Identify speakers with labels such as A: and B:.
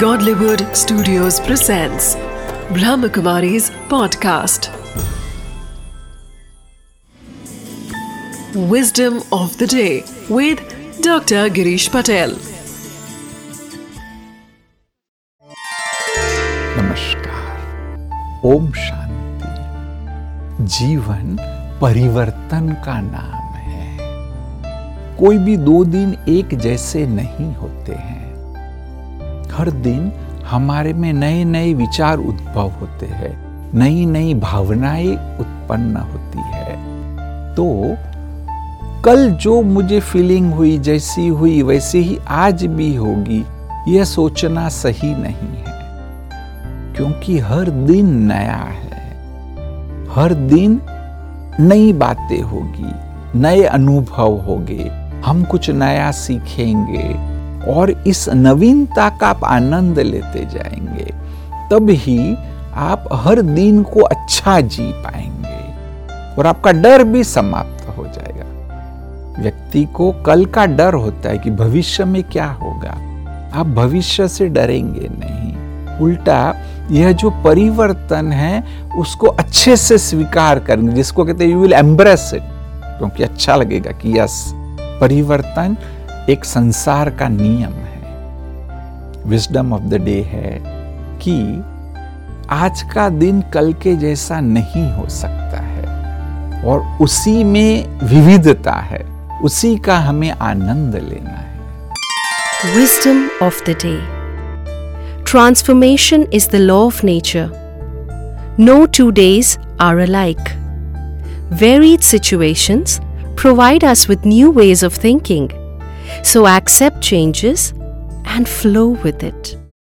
A: Godlywood Studios presents Brahmakumari's podcast. Wisdom of the day with Dr. Girish Patel.
B: नमस्कार ओम शांति जीवन परिवर्तन का नाम है कोई भी दो दिन एक जैसे नहीं होते हैं हर दिन हमारे में नए नए विचार उद्भव होते हैं। नई नई भावनाएँ उत्पन्न होती है। तो कल जो मुझे फीलिंग हुई, जैसी हुई, वैसे ही आज भी होगी, यह सोचना सही नहीं है। क्योंकि हर दिन नया है। हर दिन नई बातें होगी, नए अनुभव होंगे। हम कुछ नया सीखेंगे। और इस नवीनता का आप आनंद लेते जाएँगे, तब ही आप हर दिन को अच्छा जी पाएँगे और आपका डर भी समाप्त हो जाएगा। व्यक्ति को कल का डर होता है कि भविष्य में क्या होगा। आप भविष्य से डरेंगे नहीं। उल्टा, यह जो परिवर्तन है, उसको अच्छे से स्वीकार करेंगे जिसको कहते हैं यू विल एम्ब्रेस इट क्योंकि अच्छा लगेगा कि यस परिवर्तन एक संसार का नियम है। विजडम ऑफ़ द डे है कि आज का दिन कल के जैसा नहीं हो सकता है और उसी में विविधता है। उसी का हमें आनंद लेना है।
C: Wisdom of the day transformation is the law of nature no two days are alike Varied situations provide us with new ways of thinking. So accept changes and flow with it.